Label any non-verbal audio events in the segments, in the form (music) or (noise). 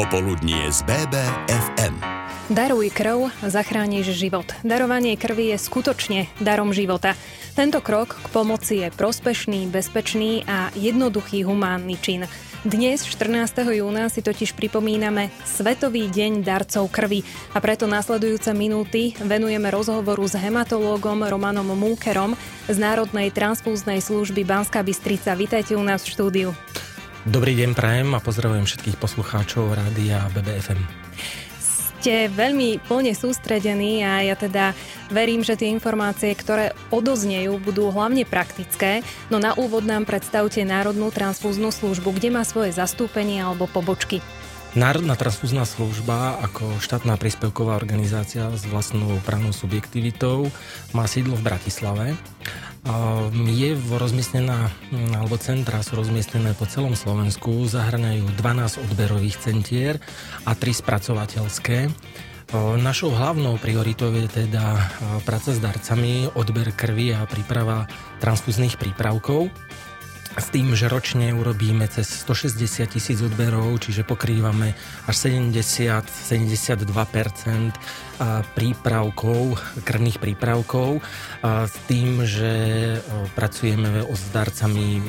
Popoludnie z BBFM. Daruj krv, zachrániš život. Darovanie krvi je skutočne darom života. Tento krok k pomoci je prospešný, bezpečný a jednoduchý humánny čin. Dnes, 14. júna, si totiž pripomíname Svetový deň darcov krvi a preto nasledujúce minúty venujeme rozhovoru s hematológom Romanom Múkerom z Národnej transfúznej služby Banská Bystrica. Vítajte u nás v štúdiu. Dobrý deň, prajem a pozdravujem všetkých poslucháčov rádia BBFM. Ste veľmi plne sústredení a ja teda verím, že tie informácie, ktoré odoznejú, budú hlavne praktické. No na úvod nám predstavte Národnú transfúznu službu, kde má svoje zastúpenie alebo pobočky. Národná transfúzna služba ako štátna príspevková organizácia s vlastnou právnou subjektivitou má sídlo v Bratislave je rozmiestnená, alebo centra sú rozmiestnené po celom Slovensku, zahrňajú 12 odberových centier a 3 spracovateľské. Našou hlavnou prioritou je teda práca s darcami, odber krvi a príprava transfúznych prípravkov s tým, že ročne urobíme cez 160 tisíc odberov, čiže pokrývame až 70-72% prípravkov, krvných prípravkov, s tým, že pracujeme s darcami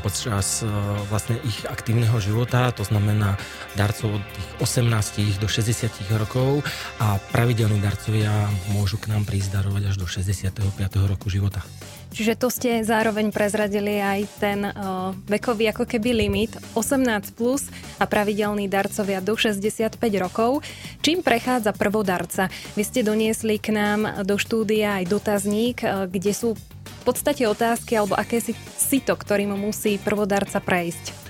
počas vlastne ich aktívneho života, to znamená darcov od tých 18 do 60 rokov a pravidelní darcovia môžu k nám prísť darovať až do 65. roku života. Čiže to ste zároveň prezradili aj ten uh, vekový ako keby limit 18 plus a pravidelní darcovia do 65 rokov. Čím prechádza prvodarca? Vy ste doniesli k nám do štúdia aj dotazník, uh, kde sú v podstate otázky alebo aké si sito, ktorým musí prvodarca prejsť.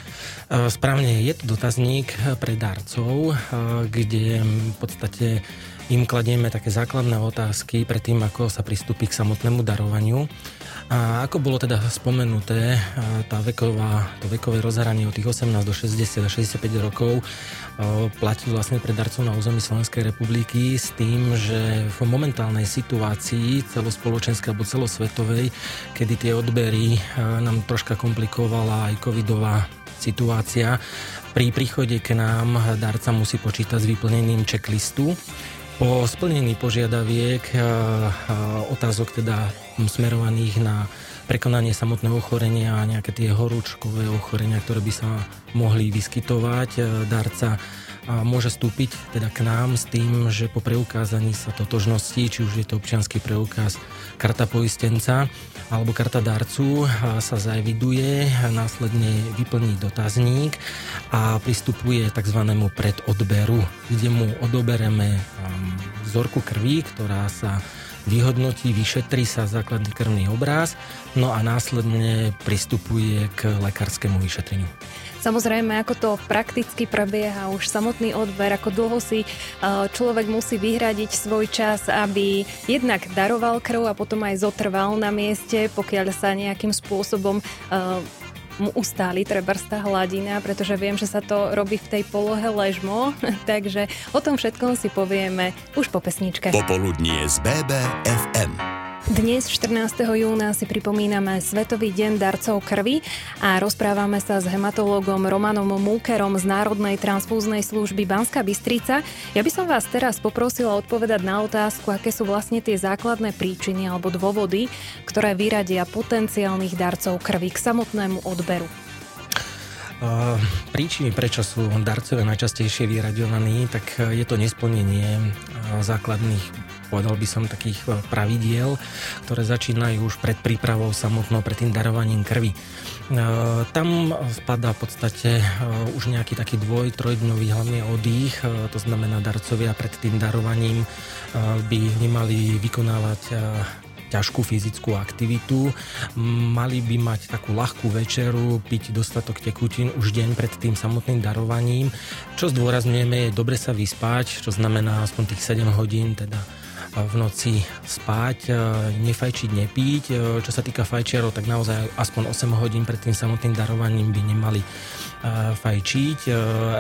Správne, je to dotazník pre darcov, kde v podstate im kladieme také základné otázky pred tým, ako sa pristúpi k samotnému darovaniu. A ako bolo teda spomenuté, tá veková, to vekové rozhranie od tých 18 do 60 a 65 rokov platí vlastne pre darcov na území Slovenskej republiky s tým, že v momentálnej situácii celospoločenskej alebo celosvetovej, kedy tie odbery nám troška komplikovala aj covidová situácia, pri príchode k nám darca musí počítať s vyplnením checklistu, po splnení požiadaviek otázok teda smerovaných na prekonanie samotného ochorenia a nejaké tie horúčkové ochorenia, ktoré by sa mohli vyskytovať. E, darca môže stúpiť teda k nám s tým, že po preukázaní sa totožnosti, či už je to občianský preukaz, karta poistenca alebo karta darcu sa zaeviduje, následne vyplní dotazník a pristupuje tzv. predodberu, kde mu odobereme vzorku krvi, ktorá sa vyhodnotí, vyšetrí sa základný krvný obráz, no a následne pristupuje k lekárskému vyšetreniu. Samozrejme, ako to prakticky prebieha už samotný odber, ako dlho si e, človek musí vyhradiť svoj čas, aby jednak daroval krv a potom aj zotrval na mieste, pokiaľ sa nejakým spôsobom e, mu ustáli treba tá hladina, pretože viem, že sa to robí v tej polohe ležmo, (laughs) takže o tom všetkom si povieme už po pesničke. Popoludnie z BBFM. Dnes 14. júna si pripomíname Svetový deň darcov krvi a rozprávame sa s hematológom Romanom Múkerom z Národnej transfúznej služby Banska Bystrica. Ja by som vás teraz poprosila odpovedať na otázku, aké sú vlastne tie základné príčiny alebo dôvody, ktoré vyradia potenciálnych darcov krvi k samotnému odberu. Príčiny, prečo sú darcovia najčastejšie vyraďovaní, tak je to nesplnenie základných povedal by som, takých e, pravidiel, ktoré začínajú už pred prípravou samotnou, pred tým darovaním krvi. E, tam spadá v podstate e, už nejaký taký dvoj, trojdňový hlavný oddych, to znamená darcovia pred tým darovaním by nemali vykonávať ťažkú fyzickú aktivitu, mali by mať takú ľahkú večeru, piť dostatok tekutín už deň pred tým samotným darovaním. Čo zdôrazňujeme je dobre sa vyspať, čo znamená aspoň tých 7 hodín teda v noci spať, nefajčiť, nepiť. Čo sa týka fajčiarov, tak naozaj aspoň 8 hodín pred tým samotným darovaním by nemali fajčiť.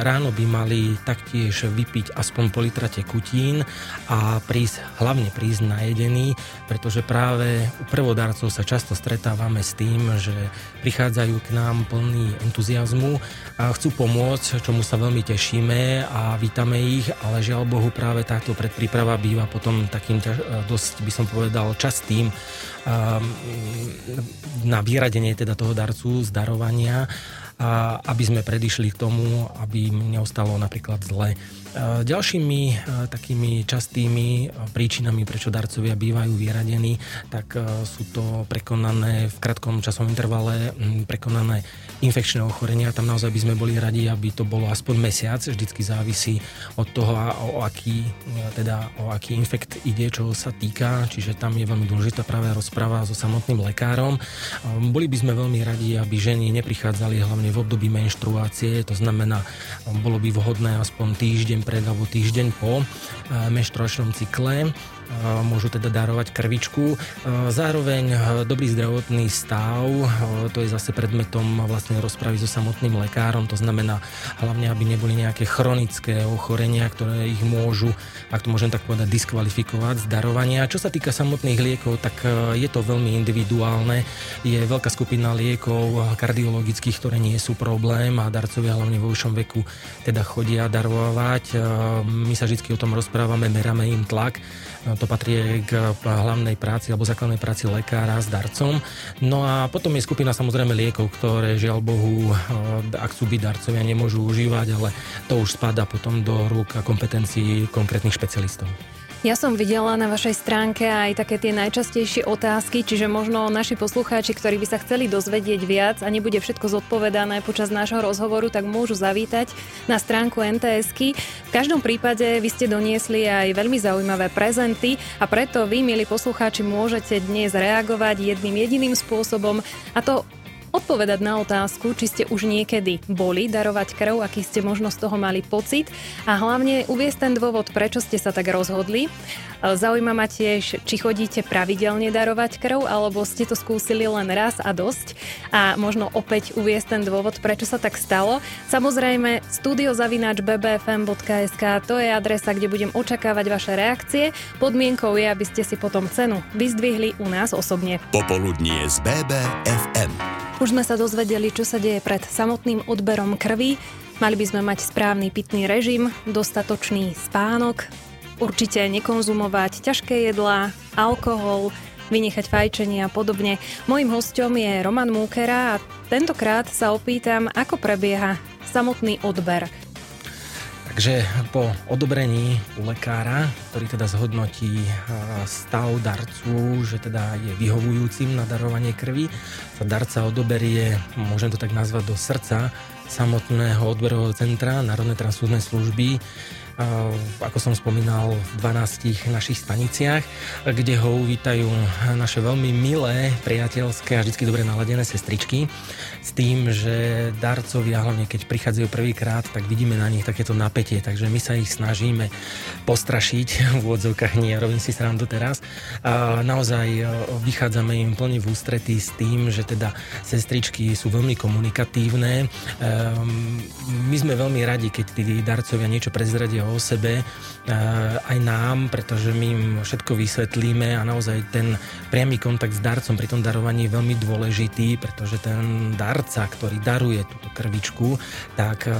Ráno by mali taktiež vypiť aspoň pol litra tekutín a prísť, hlavne prísť najedený, pretože práve u prvodarcov sa často stretávame s tým, že prichádzajú k nám plný entuziasmu a chcú pomôcť, čomu sa veľmi tešíme a vítame ich, ale žiaľ Bohu práve táto predpríprava býva potom takým dosť, by som povedal, častým na vyradenie teda toho darcu z darovania a aby sme predišli k tomu, aby neostalo napríklad zle. Ďalšími takými častými príčinami, prečo darcovia bývajú vyradení, tak sú to prekonané v krátkom časovom intervale prekonané infekčné ochorenia. Tam naozaj by sme boli radi, aby to bolo aspoň mesiac. Vždycky závisí od toho, o aký, teda, o aký infekt ide, čo sa týka. Čiže tam je veľmi dôležitá práve rozpráva so samotným lekárom. Boli by sme veľmi radi, aby ženy neprichádzali hlavne v období menštruácie. To znamená, bolo by vhodné aspoň týždeň pred alebo týždeň po eh, menštruačnom cykle môžu teda darovať krvičku. Zároveň dobrý zdravotný stav, to je zase predmetom vlastne rozpravy so samotným lekárom, to znamená hlavne, aby neboli nejaké chronické ochorenia, ktoré ich môžu, ak to môžem tak povedať, diskvalifikovať z darovania. Čo sa týka samotných liekov, tak je to veľmi individuálne. Je veľká skupina liekov kardiologických, ktoré nie sú problém a darcovia hlavne vo vyššom veku teda chodia darovať. My sa vždy o tom rozprávame, meráme im tlak to patrí k hlavnej práci alebo základnej práci lekára s darcom. No a potom je skupina samozrejme liekov, ktoré žiaľ Bohu, eh, ak sú byť darcovia, nemôžu užívať, ale to už spada potom do rúk a kompetencií konkrétnych špecialistov. Ja som videla na vašej stránke aj také tie najčastejšie otázky, čiže možno naši poslucháči, ktorí by sa chceli dozvedieť viac a nebude všetko zodpovedané počas nášho rozhovoru, tak môžu zavítať na stránku NTSky. V každom prípade vy ste doniesli aj veľmi zaujímavé prezenty a preto vy, milí poslucháči, môžete dnes reagovať jedným jediným spôsobom a to odpovedať na otázku, či ste už niekedy boli darovať krv, aký ste možno z toho mali pocit a hlavne uviesť ten dôvod, prečo ste sa tak rozhodli. Zaujíma ma tiež, či chodíte pravidelne darovať krv, alebo ste to skúsili len raz a dosť a možno opäť uviesť ten dôvod, prečo sa tak stalo. Samozrejme, studiozavináč.bbfm.sk to je adresa, kde budem očakávať vaše reakcie. Podmienkou je, aby ste si potom cenu vyzdvihli u nás osobne. Popoludnie z BBFM. Už sme sa dozvedeli, čo sa deje pred samotným odberom krvi. Mali by sme mať správny pitný režim, dostatočný spánok, určite nekonzumovať ťažké jedlá, alkohol, vynechať fajčenie a podobne. Mojím hostom je Roman Múkera a tentokrát sa opýtam, ako prebieha samotný odber. Takže po odobrení u lekára, ktorý teda zhodnotí stav darcu, že teda je vyhovujúcim na darovanie krvi, sa darca odoberie, môžem to tak nazvať, do srdca samotného odberového centra Národnej transfúznej služby, ako som spomínal, v 12 našich staniciach, kde ho uvítajú naše veľmi milé, priateľské a vždy dobre naladené sestričky s tým, že darcovia, hlavne keď prichádzajú prvýkrát, tak vidíme na nich takéto napätie, takže my sa ich snažíme postrašiť v úvodzovkách, nie, robím si srandu teraz. Naozaj e, vychádzame im plne v ústretí s tým, že teda sestričky sú veľmi komunikatívne. Ehm, my sme veľmi radi, keď tí darcovia niečo prezradia o sebe, aj nám, pretože my im všetko vysvetlíme a naozaj ten priamy kontakt s darcom pri tom darovaní je veľmi dôležitý, pretože ten darca, ktorý daruje túto krvičku, tak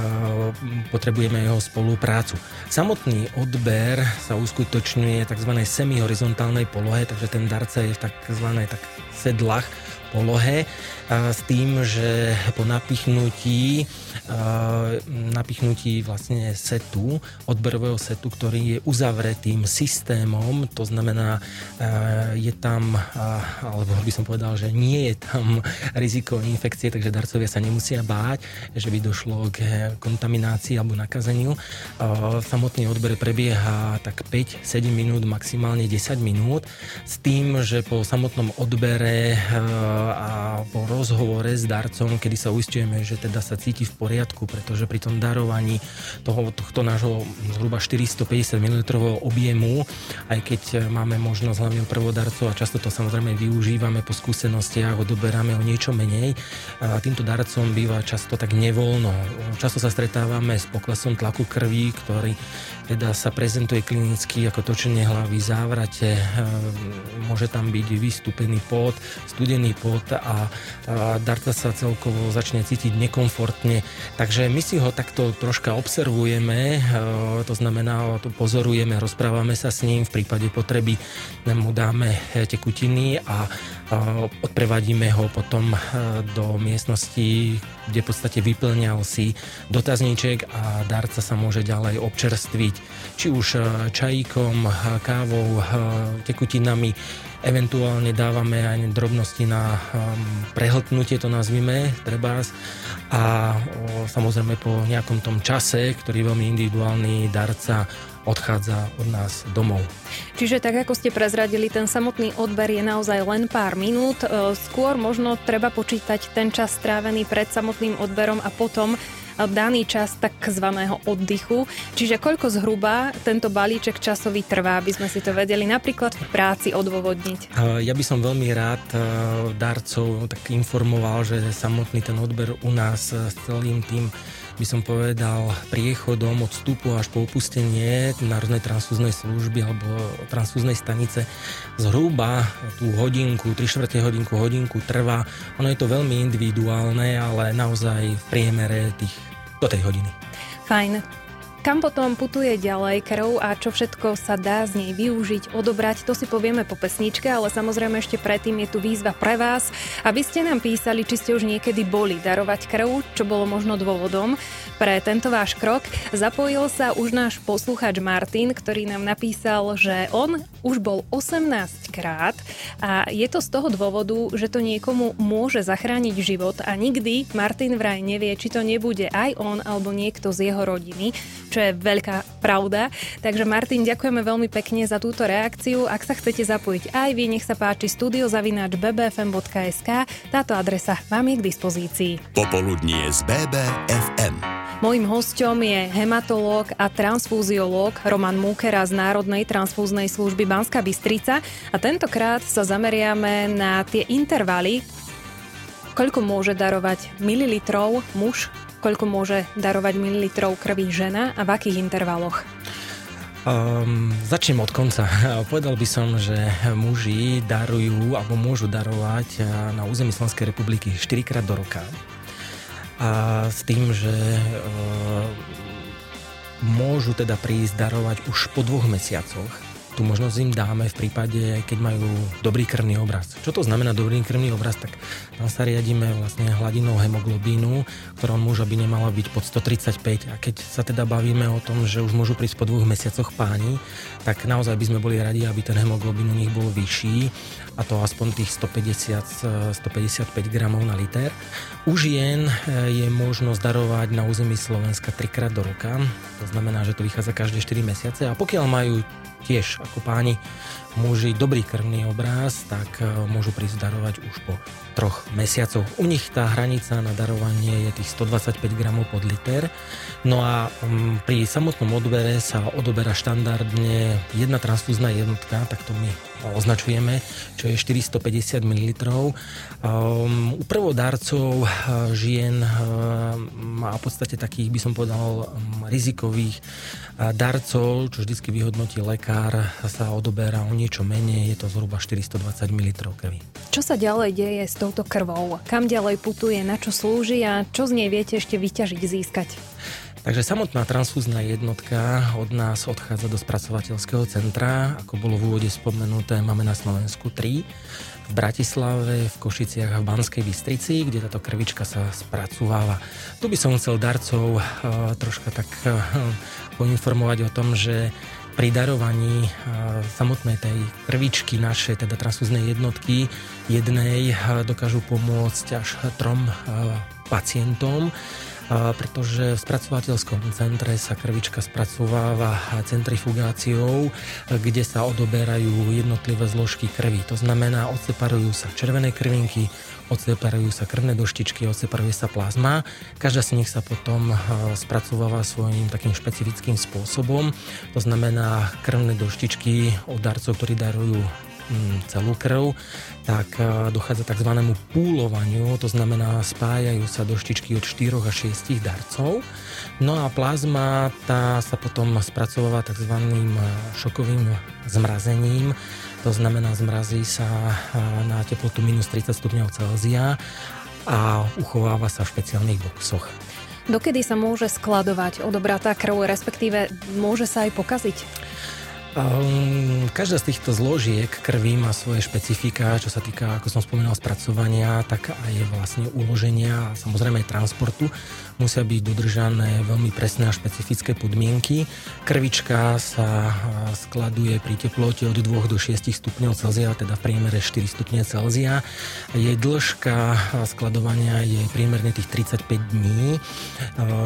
potrebujeme jeho spoluprácu. Samotný odber sa uskutočňuje tzv. semihorizontálnej polohe, takže ten darca je v tzv. Tak sedlach polohe s tým, že po napichnutí napichnutí vlastne setu, odberového setu, ktorý je uzavretým systémom, to znamená, je tam, alebo by som povedal, že nie je tam riziko infekcie, takže darcovia sa nemusia báť, že by došlo k kontaminácii alebo nakazeniu. Samotný odber prebieha tak 5-7 minút, maximálne 10 minút, s tým, že po samotnom odbere a po rozhovore s darcom, kedy sa uistujeme, že teda sa cíti v poriadku, pretože pri tom darovaní toho, tohto nášho zhruba 450 ml objemu, aj keď máme možnosť hlavne prvodarcov a často to samozrejme využívame po skúsenostiach, odoberáme o niečo menej, a týmto darcom býva často tak nevoľno. Často sa stretávame s poklesom tlaku krvi, ktorý teda sa prezentuje klinicky ako točenie hlavy, závrate, môže tam byť vystúpený pot, studený pot a, a darca sa celkovo začne cítiť nekomfortne. Takže my si ho takto troška observujeme, e, to znamená, to pozorujeme, rozprávame sa s ním, v prípade potreby mu dáme tekutiny a odprevadíme ho potom e, do miestnosti, kde v podstate vyplňal si dotazníček a darca sa môže ďalej občerstviť či už e, čajíkom, kávou, tekutinami, eventuálne dávame aj drobnosti na prehltnutie, to nazvime, trebárs. A samozrejme po nejakom tom čase, ktorý je veľmi individuálny, darca odchádza od nás domov. Čiže tak, ako ste prezradili, ten samotný odber je naozaj len pár minút. E, skôr možno treba počítať ten čas strávený pred samotným odberom a potom daný čas takzvaného oddychu. Čiže koľko zhruba tento balíček časový trvá, aby sme si to vedeli napríklad v práci odôvodniť? Ja by som veľmi rád darcov tak informoval, že samotný ten odber u nás s celým tým by som povedal, priechodom od vstupu až po opustenie Národnej transfúznej služby alebo transfúznej stanice zhruba tú hodinku, 3 čtvrte hodinku, hodinku trvá. Ono je to veľmi individuálne, ale naozaj v priemere tých do tej hodiny. Fajn. Kam potom putuje ďalej krv a čo všetko sa dá z nej využiť, odobrať, to si povieme po pesničke, ale samozrejme ešte predtým je tu výzva pre vás, aby ste nám písali, či ste už niekedy boli darovať krv, čo bolo možno dôvodom pre tento váš krok. Zapojil sa už náš posluchač Martin, ktorý nám napísal, že on už bol 18 krát a je to z toho dôvodu, že to niekomu môže zachrániť život a nikdy Martin vraj nevie, či to nebude aj on alebo niekto z jeho rodiny čo je veľká pravda. Takže Martin, ďakujeme veľmi pekne za túto reakciu. Ak sa chcete zapojiť aj vy, nech sa páči studiozavináč.bbfm.sk. Táto adresa vám je k dispozícii. Popoludnie z BBFM. Mojím hostom je hematológ a transfúziológ Roman Múkera z Národnej transfúznej služby Banska Bystrica a tentokrát sa zameriame na tie intervaly, koľko môže darovať mililitrov muž koľko môže darovať mililitrov krvi žena a v akých intervaloch? Um, začnem od konca. (laughs) Povedal by som, že muži darujú alebo môžu darovať eh, na území Slovenskej republiky 4 krát do roka. A s tým, že uh, môžu teda prísť darovať už po dvoch mesiacoch tú možnosť im dáme v prípade, keď majú dobrý krvný obraz. Čo to znamená dobrý krvný obraz? Tak tam sa riadíme vlastne hladinou hemoglobínu, ktorá muža by nemala byť pod 135 a keď sa teda bavíme o tom, že už môžu prísť po dvoch mesiacoch páni, tak naozaj by sme boli radi, aby ten hemoglobín u nich bol vyšší a to aspoň tých 150-155 gramov na liter. U žien eh, je možnosť darovať na území Slovenska trikrát do roka, to znamená, že to vychádza každé 4 mesiace a pokiaľ majú tiež ako páni muži dobrý krvný obraz, tak e, môžu prísť darovať už po troch mesiacoch. U nich tá hranica na darovanie je tých 125 gramov pod liter. No a mm, pri samotnom odbere sa odoberá štandardne jedna transfúzna jednotka, tak to my označujeme, čo je 450 ml. Um, u prvodárcov uh, žien má v podstate takých, by som povedal, um, rizikových darcov, čo vždy vyhodnotí lekár, sa odoberá o niečo menej, je to zhruba 420 ml krvi. Čo sa ďalej deje s touto krvou? Kam ďalej putuje, na čo slúži a čo z nej viete ešte vyťažiť, získať? Takže samotná transfúzna jednotka od nás odchádza do spracovateľského centra. Ako bolo v úvode spomenuté, máme na Slovensku 3. V Bratislave, v Košiciach a v Banskej Bystrici, kde táto krvička sa spracováva. Tu by som chcel darcov uh, troška tak uh, poinformovať o tom, že pri darovaní uh, samotnej tej krvičky našej, teda transfúznej jednotky, jednej dokážu pomôcť až trom pacientom pretože v spracovateľskom centre sa krvička spracováva centrifugáciou, kde sa odoberajú jednotlivé zložky krvi. To znamená, odseparujú sa červené krvinky, odseparujú sa krvné doštičky, odseparuje sa plazma. Každá z nich sa potom spracováva svojím takým špecifickým spôsobom. To znamená, krvné doštičky od darcov, ktorí darujú Mm, celú krv, tak e, dochádza tzv. púlovaniu, to znamená spájajú sa doštičky od 4 a 6 darcov. No a plazma tá sa potom spracováva tzv. E, šokovým zmrazením, to znamená zmrazí sa na teplotu minus 30 stupňov Celzia a uchováva sa v špeciálnych boxoch. Dokedy sa môže skladovať odobratá krv, respektíve môže sa aj pokaziť? Um, každá z týchto zložiek krvi má svoje špecifika, čo sa týka, ako som spomínal, spracovania, tak aj vlastne uloženia a samozrejme aj transportu musia byť dodržané veľmi presné a špecifické podmienky. Krvička sa skladuje pri teplote od 2 do 6 stupňov Celzia, teda v priemere 4 stupne Celzia. Jej dĺžka skladovania je priemerne tých 35 dní.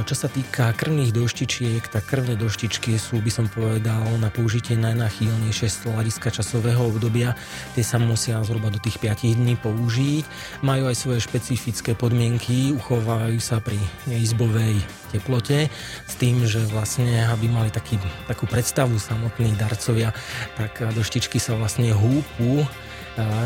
Čo sa týka krvných doštičiek, tak krvné doštičky sú, by som povedal, na použitie najnachýlnejšie z hľadiska časového obdobia. Tie sa musia zhruba do tých 5 dní použiť. Majú aj svoje špecifické podmienky, uchovávajú sa pri izbovej teplote s tým, že vlastne, aby mali taký, takú predstavu samotní darcovia, tak doštičky sa vlastne húpu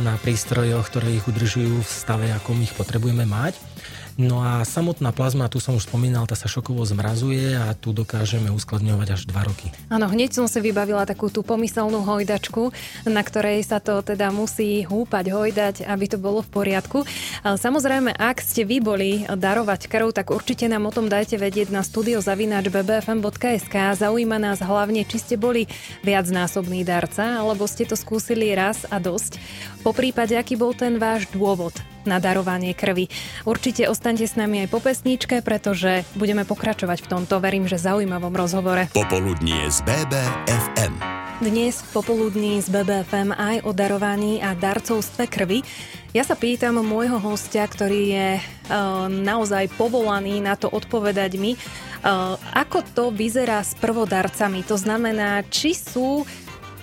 na prístrojoch, ktoré ich udržujú v stave, akom ich potrebujeme mať. No a samotná plazma, tu som už spomínal, tá sa šokovo zmrazuje a tu dokážeme uskladňovať až 2 roky. Áno, hneď som si vybavila takú tú pomyselnú hojdačku, na ktorej sa to teda musí húpať, hojdať, aby to bolo v poriadku. Samozrejme, ak ste vy boli darovať krv, tak určite nám o tom dajte vedieť na studiozavinač.bbfm.sk. Zaujíma nás hlavne, či ste boli viacnásobný darca, alebo ste to skúsili raz a dosť. Po prípade, aký bol ten váš dôvod na darovanie krvi. Určite ostaňte s nami aj po pesničke, pretože budeme pokračovať v tomto, verím, že zaujímavom rozhovore. Popoludnie z BBFM. Dnes popoludní z BBFM aj o darovaní a darcovstve krvi. Ja sa pýtam môjho hostia, ktorý je e, naozaj povolaný na to odpovedať mi, e, ako to vyzerá s prvodarcami. To znamená, či sú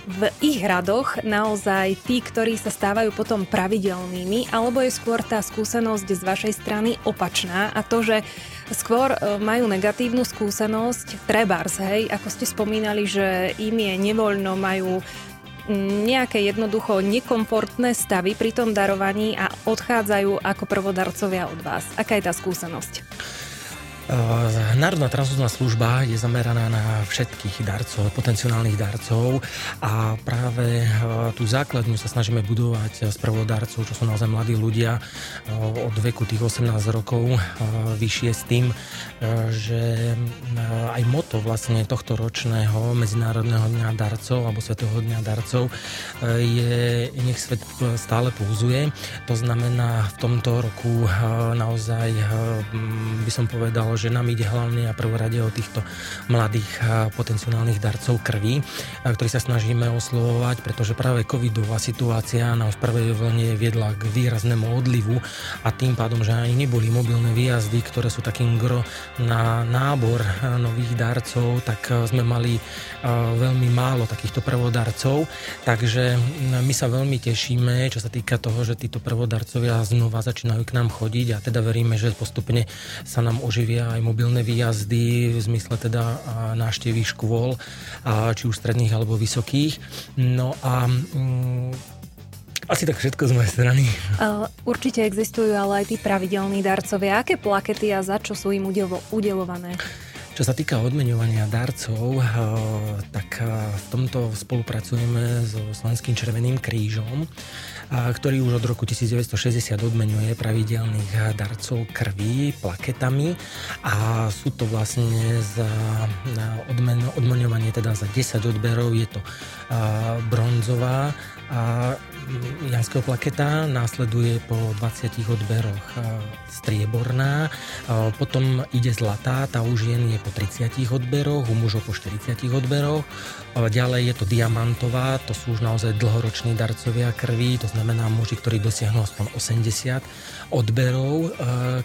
v ich radoch naozaj tí, ktorí sa stávajú potom pravidelnými, alebo je skôr tá skúsenosť z vašej strany opačná a to, že skôr e, majú negatívnu skúsenosť, trebárs, hej, ako ste spomínali, že im je nevoľno, majú nejaké jednoducho nekomfortné stavy pri tom darovaní a odchádzajú ako prvodarcovia od vás. Aká je tá skúsenosť? Eh, Národná transfúzna služba je zameraná na všetkých darcov, potenciálnych darcov a práve eh, tú základňu sa snažíme budovať z prvodarcov, čo sú naozaj mladí ľudia eh, od veku tých 18 rokov vyššie s tým, že aj moto vlastne tohto ročného Medzinárodného dňa darcov alebo Svetého dňa darcov je nech svet stále pouzuje. To znamená v tomto roku naozaj by som povedal, že nám ide hlavne a prvorade o týchto mladých potenciálnych darcov krvi, ktorých sa snažíme oslovovať, pretože práve covidová situácia nás v prvej vlne viedla k výraznému odlivu a tým pádom, že aj neboli mobilné výjazdy, ktoré sú takým gro na nábor nových darcov, tak sme mali veľmi málo takýchto prvodarcov, takže my sa veľmi tešíme, čo sa týka toho, že títo prvodarcovia znova začínajú k nám chodiť a teda veríme, že postupne sa nám oživia aj mobilné výjazdy v zmysle teda návštevy škôl, či už stredných alebo vysokých. No a mm, asi tak všetko z mojej strany. (laughs) Určite existujú ale aj tí pravidelní darcovia. Aké plakety a za čo sú im udelované? Čo sa týka odmeňovania darcov, tak v tomto spolupracujeme so Slovenským červeným krížom ktorý už od roku 1960 odmenuje pravidelných darcov krvi plaketami. A sú to vlastne za odmen, odmeňovanie teda za 10 odberov. Je to bronzová a Janského plaketa, následuje po 20 odberoch strieborná, potom ide zlatá, tá už je po 30 odberoch, u mužov po 40 odberoch. Ďalej je to diamantová, to sú už naozaj dlhoroční darcovia krvi, to znamená muži, ktorí dosiahnu aspoň 80 odberov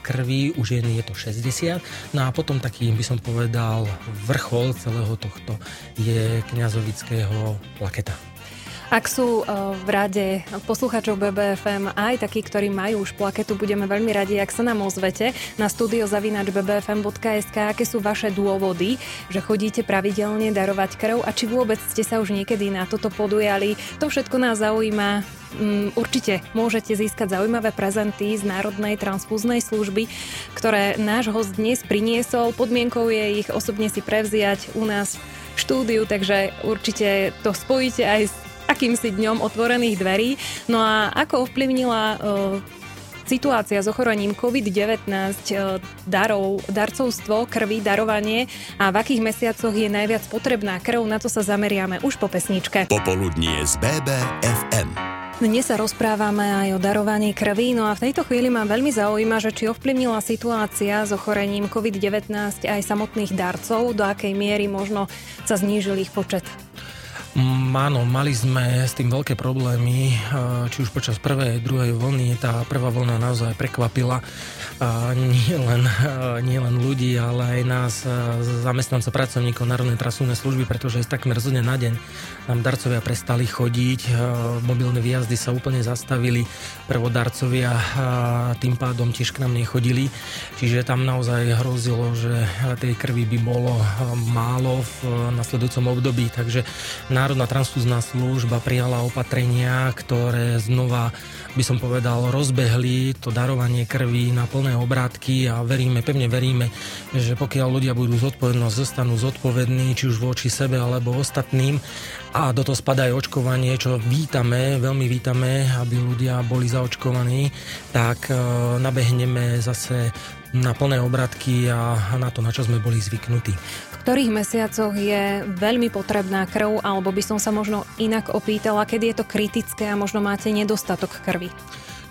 krvi, u ženy je to 60. No a potom taký, by som povedal, vrchol celého tohto je kňazovického plaketa. Ak sú eh, v rade poslucháčov BBFM aj takí, ktorí majú už plaketu, budeme veľmi radi, ak sa nám ozvete na studiozavinačbbfm.sk, aké sú vaše dôvody, že chodíte pravidelne darovať krv a či vôbec ste sa už niekedy na toto podujali. To všetko nás zaujíma mm, určite môžete získať zaujímavé prezenty z Národnej transfúznej služby, ktoré náš host dnes priniesol. Podmienkou je ich osobne si prevziať u nás v štúdiu, takže určite to spojíte aj s akýmsi dňom otvorených dverí. No a ako ovplyvnila uh, situácia s ochorením COVID-19, e, darov, darcovstvo, krvi, darovanie a v akých mesiacoch je najviac potrebná krv, na to sa zameriame už po pesničke. Popoludnie z BBFM. Dnes sa rozprávame aj o darovaní krvi, no a v tejto chvíli ma veľmi zaujíma, že či ovplyvnila situácia s ochorením COVID-19 aj samotných darcov, do akej miery možno sa znížil ich počet. Áno, mali sme s tým veľké problémy, či už počas prvej, druhej vlny. Tá prvá vlna naozaj prekvapila nie len, nie len ľudí, ale aj nás, zamestnancov pracovníkov Národnej trasúnej služby, pretože takmer zo na deň nám darcovia prestali chodiť, mobilné výjazdy sa úplne zastavili, prvodarcovia tým pádom tiež k nám nechodili, čiže tam naozaj hrozilo, že tej krvi by bolo málo v nasledujúcom období, takže Národná transfúzna služba prijala opatrenia, ktoré znova, by som povedal, rozbehli to darovanie krvi na plné obrátky a veríme, pevne veríme, že pokiaľ ľudia budú zodpovednosť, zostanú zodpovední, či už voči sebe alebo ostatným, a do toho spadá aj očkovanie, čo vítame, veľmi vítame, aby ľudia boli zaočkovaní, tak e, nabehneme zase na plné obratky a na to, na čo sme boli zvyknutí. Ktorých mesiacoch je veľmi potrebná krv, alebo by som sa možno inak opýtala, kedy je to kritické a možno máte nedostatok krvi?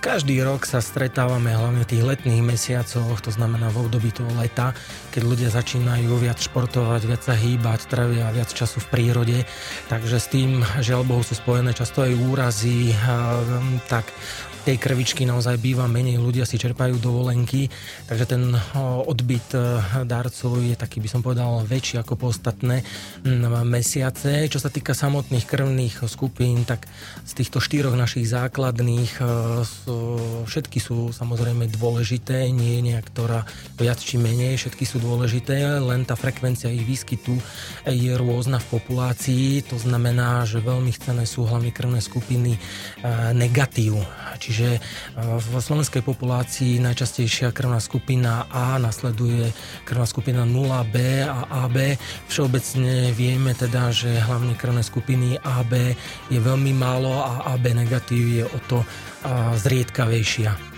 Každý rok sa stretávame hlavne v tých letných mesiacoch, to znamená v období toho leta, keď ľudia začínajú viac športovať, viac sa hýbať, trávia viac času v prírode. Takže s tým, žiaľ Bohu, sú spojené často aj úrazy, tak tej krvičky naozaj býva menej, ľudia si čerpajú dovolenky, takže ten odbyt e, darcov je taký, by som povedal, väčší ako po ostatné mesiace. Čo sa týka samotných krvných skupín, tak z týchto štyroch našich základných e, všetky sú samozrejme dôležité, nie je ktorá viac či menej, všetky sú dôležité, len tá frekvencia ich výskytu je rôzna v populácii, to znamená, že veľmi chcené sú hlavne krvné skupiny e, negatív, čiže Čiže eh, v slovenskej populácii najčastejšia krvná skupina A nasleduje krvná skupina 0B a AB. Všeobecne vieme teda, že hlavne krvné skupiny AB je veľmi málo a AB negatív je o to eh, zriedkavejšia.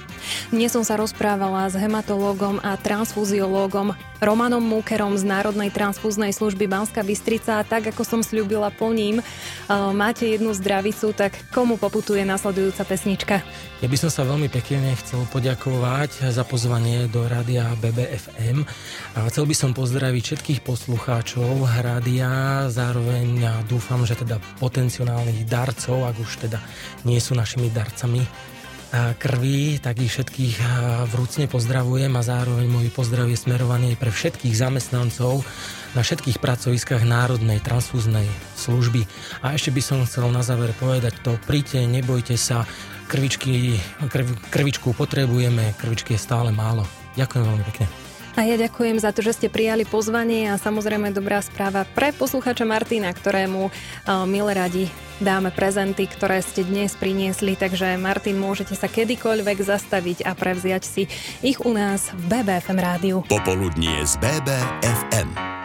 Dnes som sa rozprávala s hematológom a transfuziológom Romanom Múkerom z Národnej transfúznej služby Banska Bystrica tak, ako som slúbila, plním. Máte jednu zdravicu, tak komu poputuje nasledujúca pesnička? Ja by som sa veľmi pekne chcel poďakovať za pozvanie do rádia BBFM. A chcel by som pozdraviť všetkých poslucháčov rádia, zároveň dúfam, že teda potenciálnych darcov, ak už teda nie sú našimi darcami, krvi, tak ich všetkých vrúcne pozdravujem a zároveň môj pozdrav je smerovaný pre všetkých zamestnancov na všetkých pracoviskách Národnej transfúznej služby. A ešte by som chcel na záver povedať to, príďte, nebojte sa, krvičky, krv, krvičku potrebujeme, krvičky je stále málo. Ďakujem veľmi pekne. A ja ďakujem za to, že ste prijali pozvanie a samozrejme dobrá správa pre posluchača Martina, ktorému uh, milé radi dáme prezenty, ktoré ste dnes priniesli, takže Martin, môžete sa kedykoľvek zastaviť a prevziať si ich u nás v BBFM rádiu. Popoludnie z BBFM.